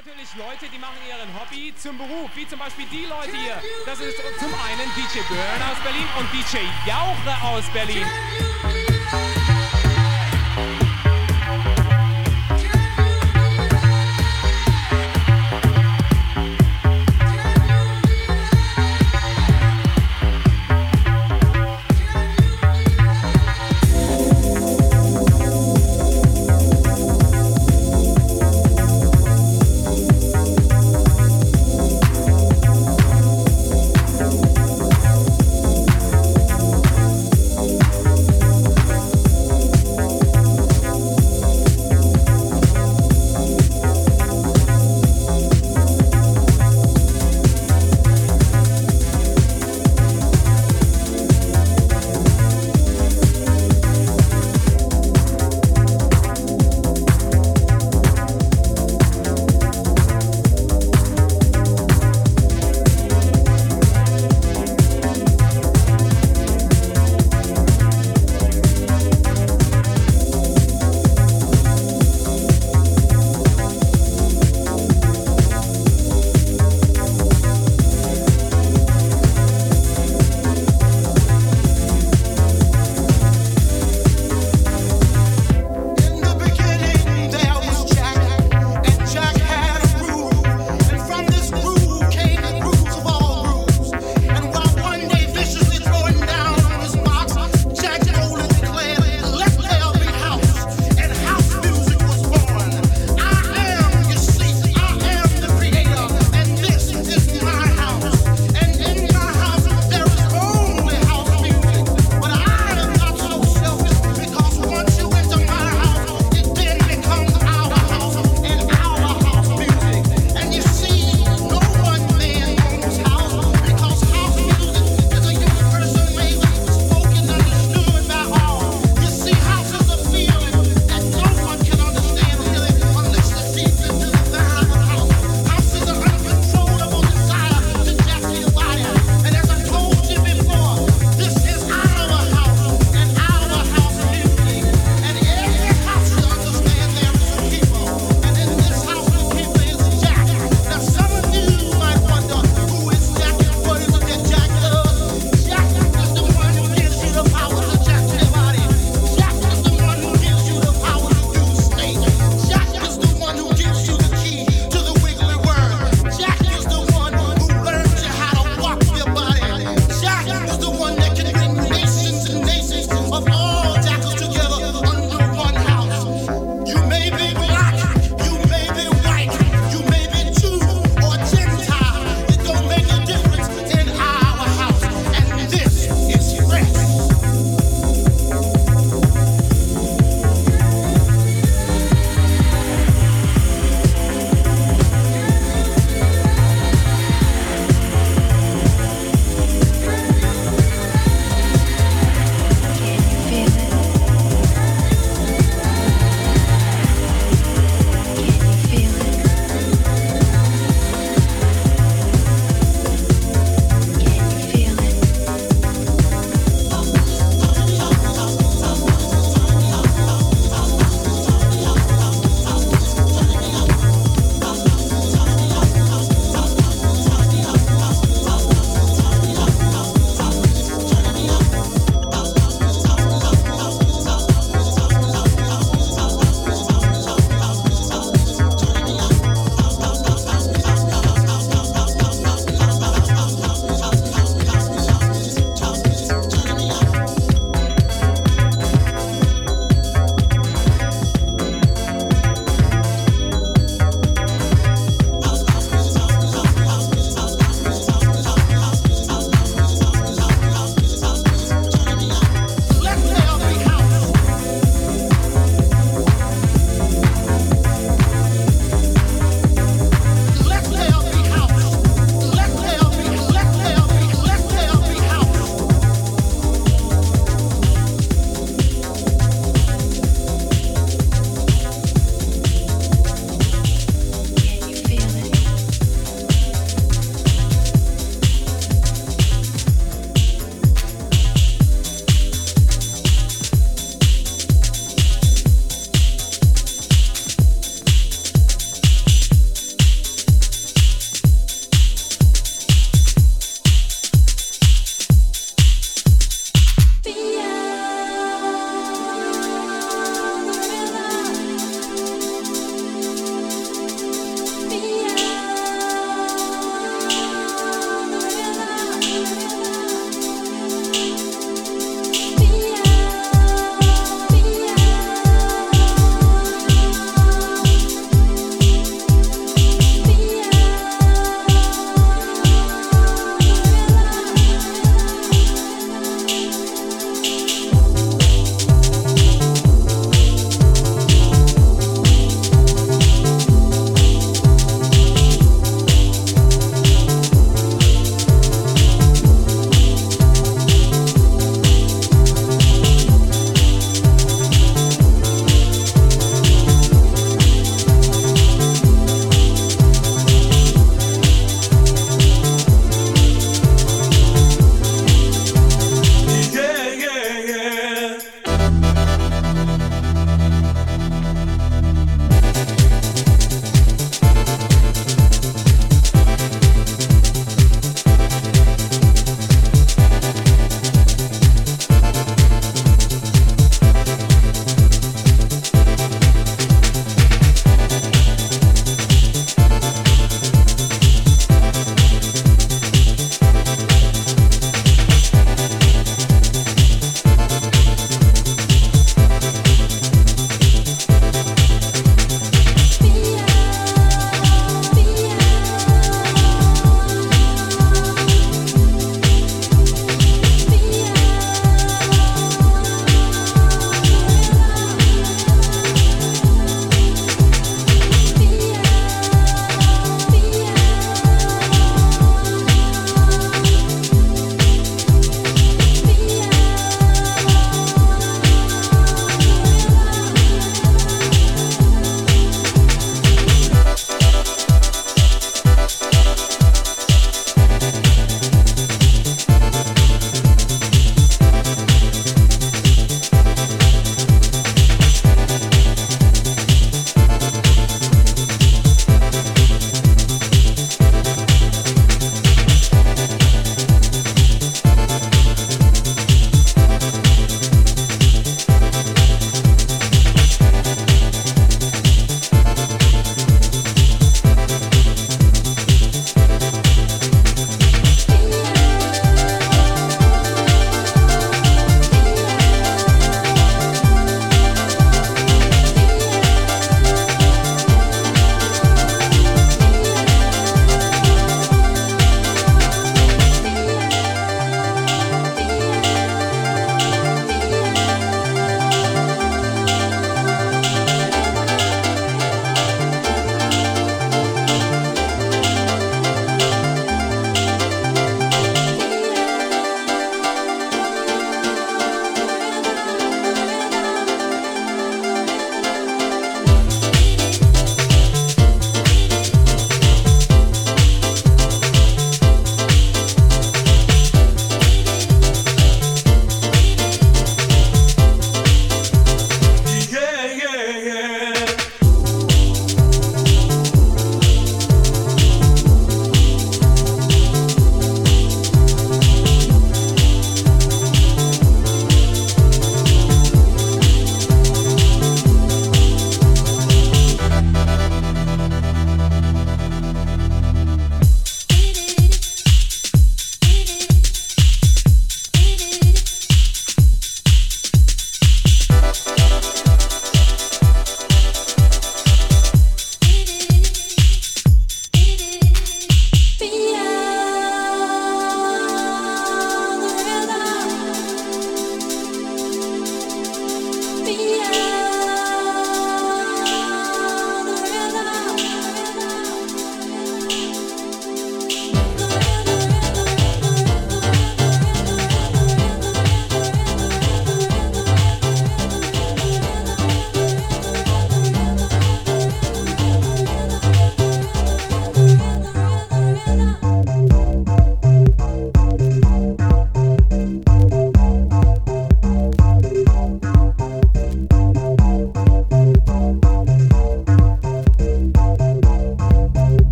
natürlich Leute, die machen ihren Hobby zum Beruf, wie zum Beispiel die Leute hier. Das ist zum einen DJ Burn aus Berlin und DJ Jauche aus Berlin.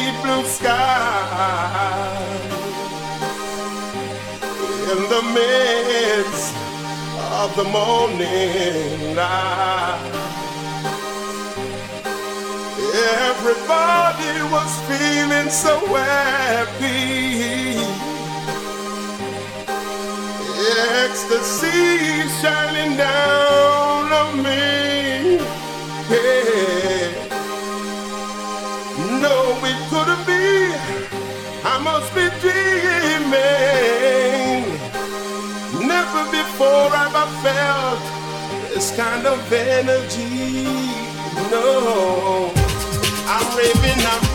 Deep blue sky. In the midst of the morning light. Everybody was feeling so happy ecstasy shining down on me. Yeah. It couldn't be. I must be dreaming. Never before have I felt this kind of energy. No, I'm raving, I'm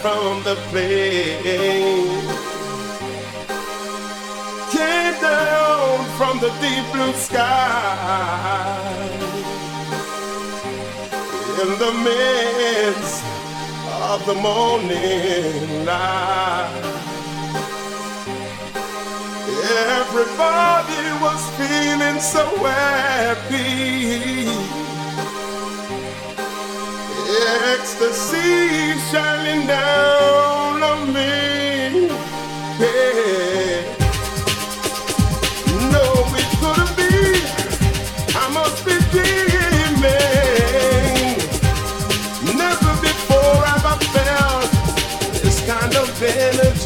from the plane, Came down from the deep blue sky. In the midst of the morning light. Everybody was feeling so happy ecstasy shining down on me. Yeah. No, it couldn't be. I must be dreaming. Never before have I felt this kind of energy.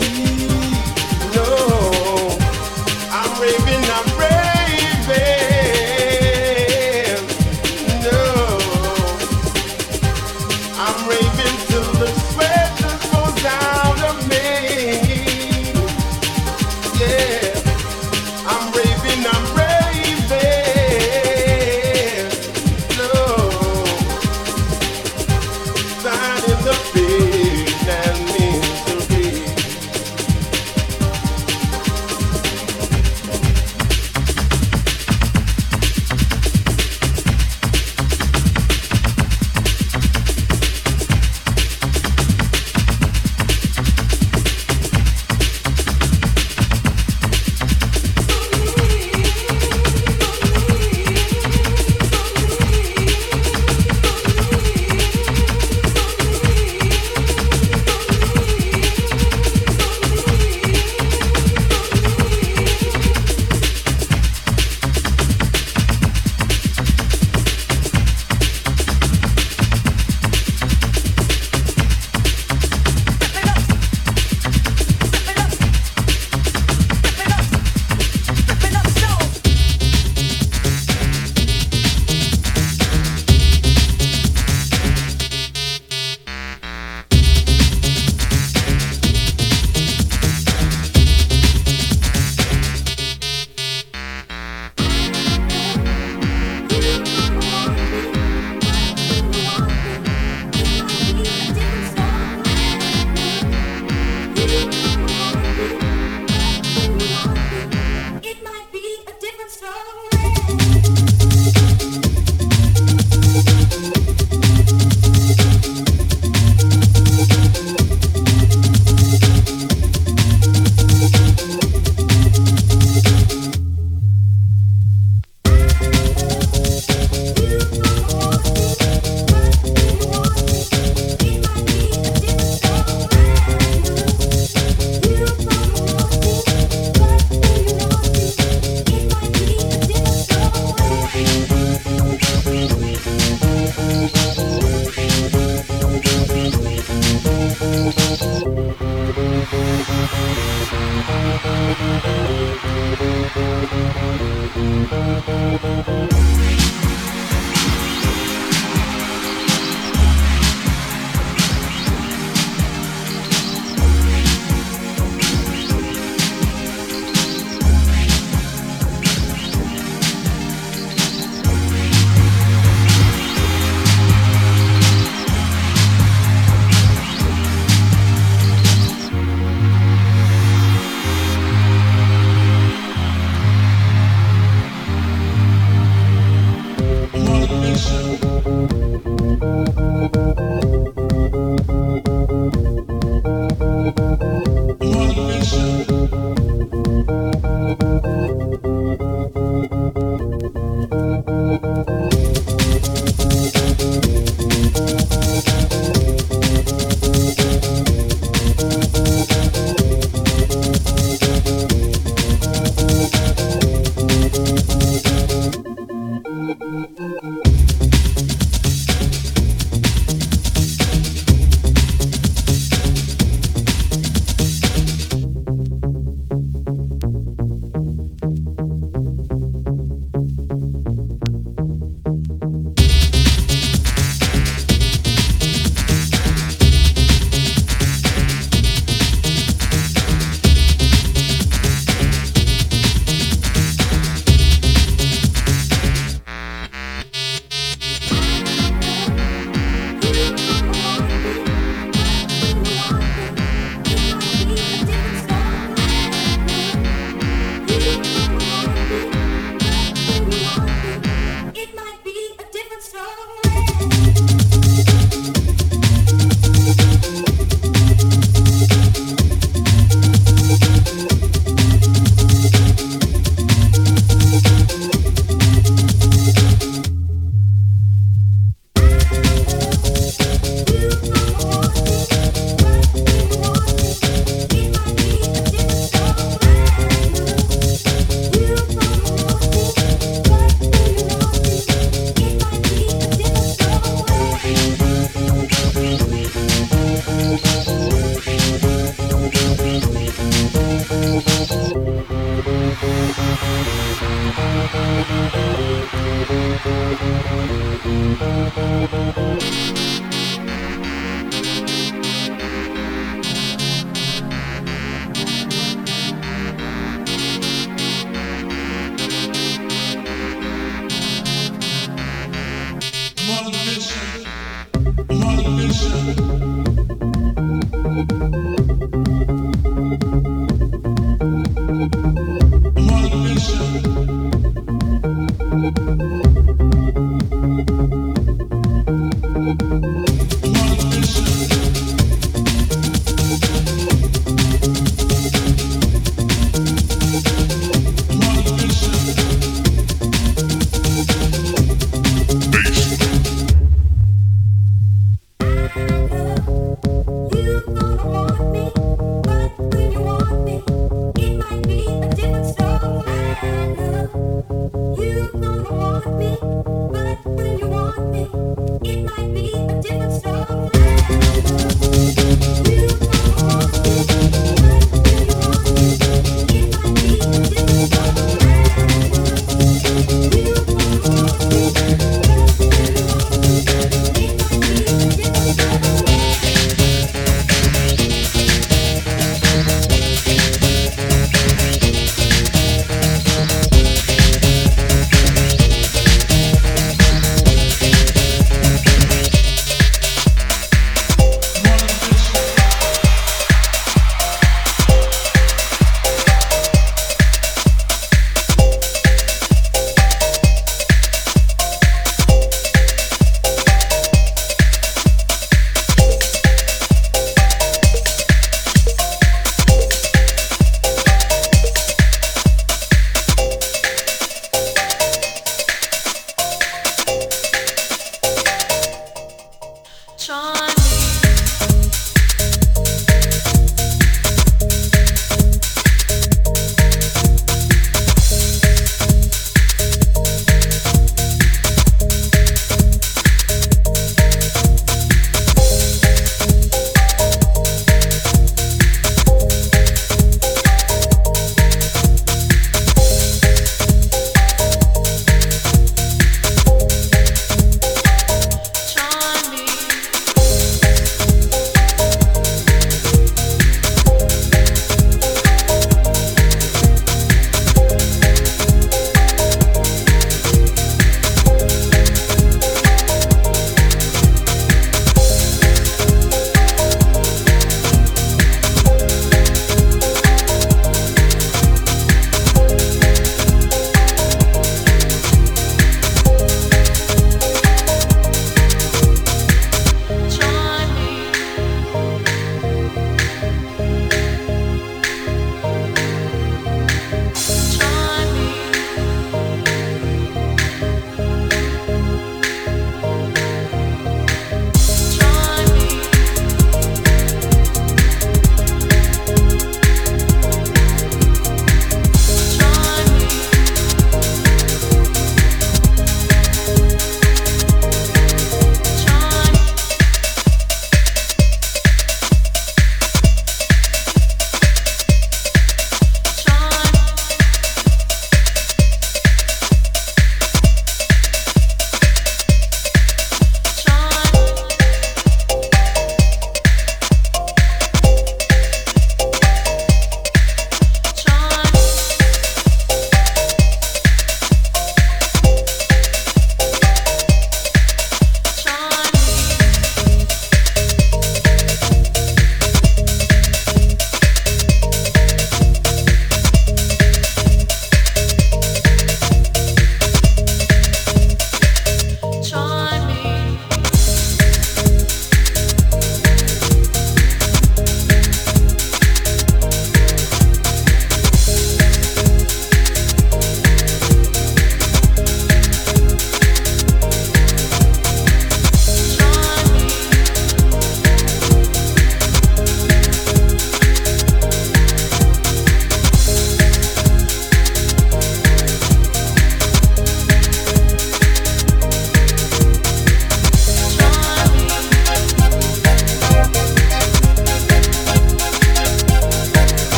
Thank you.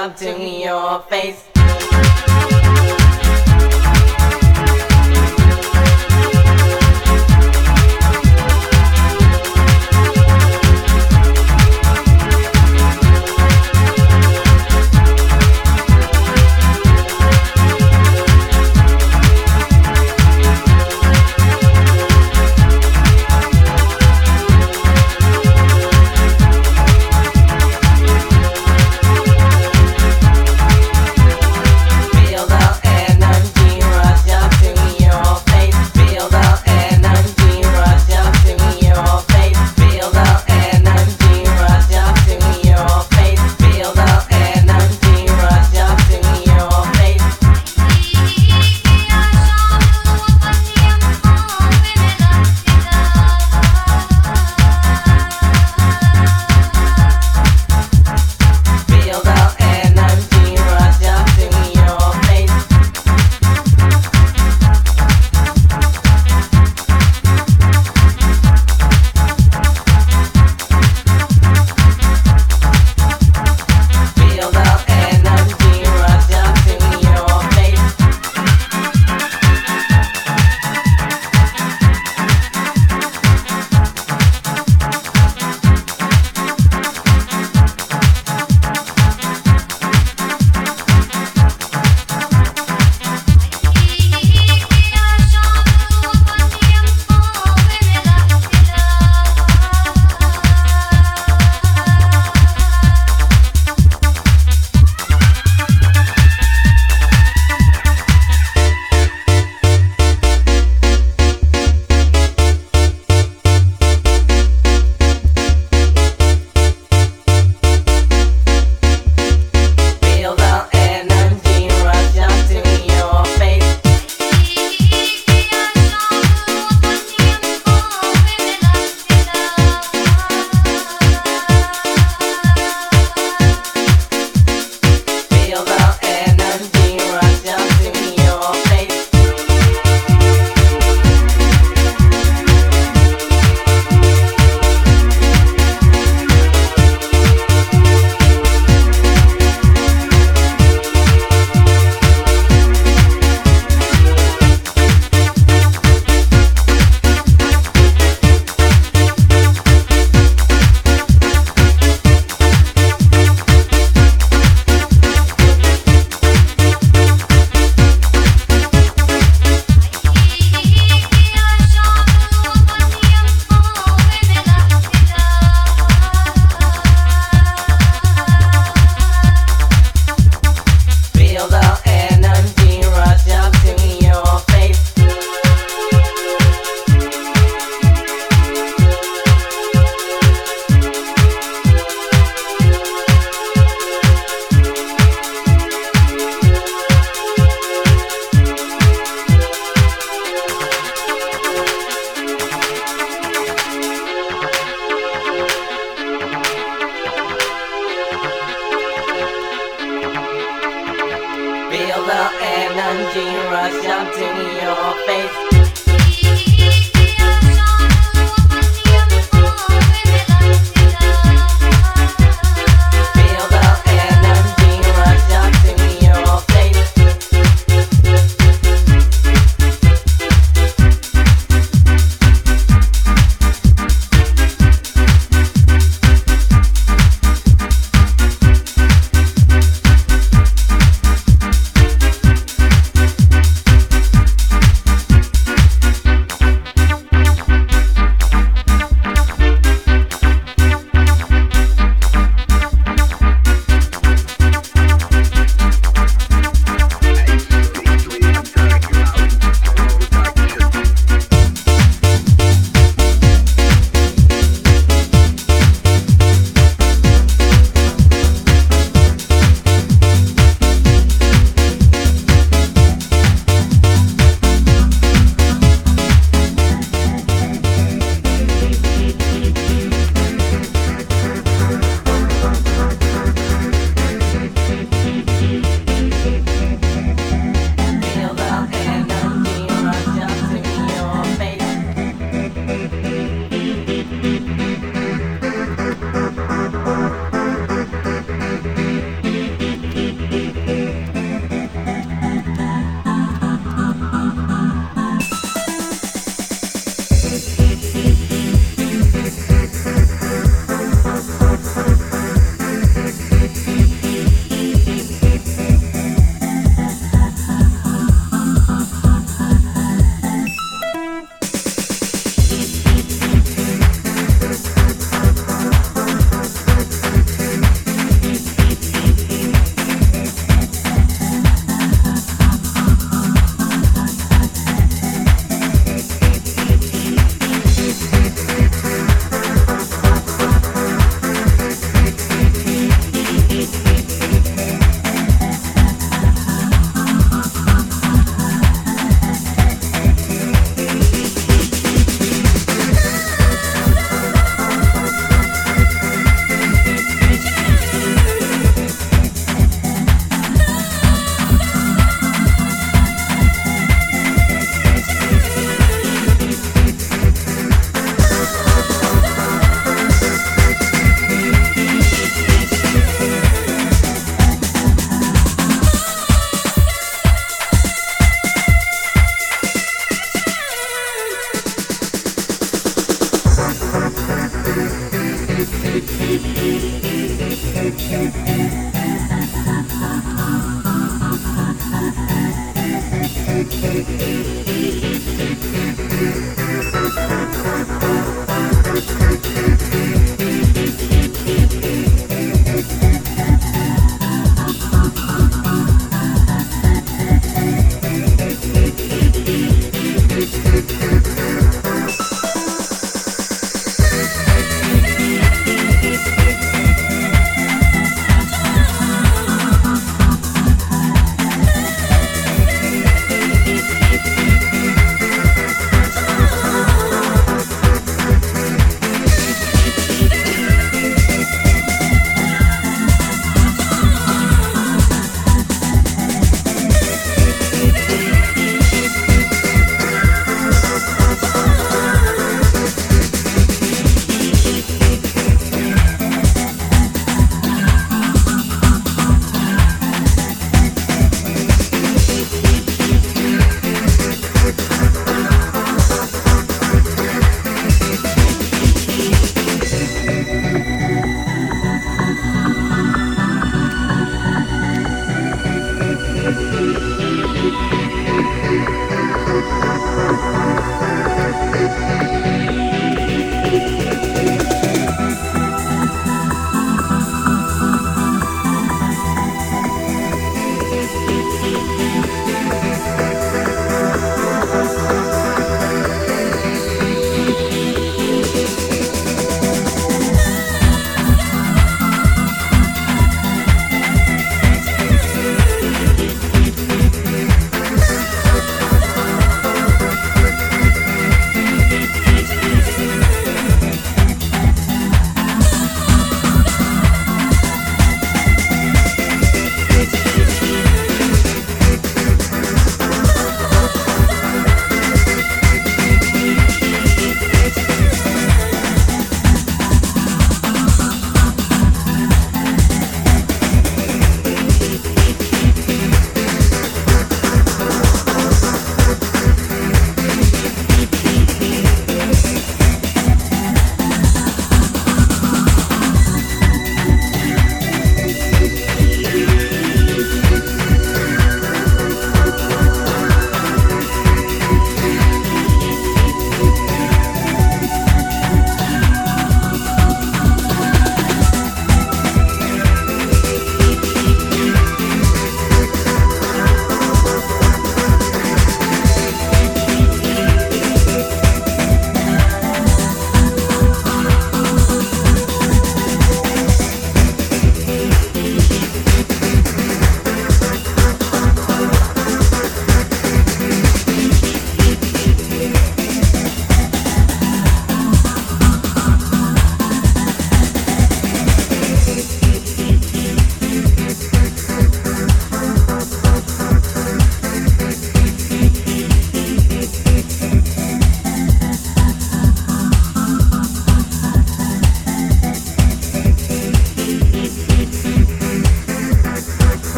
up to your face.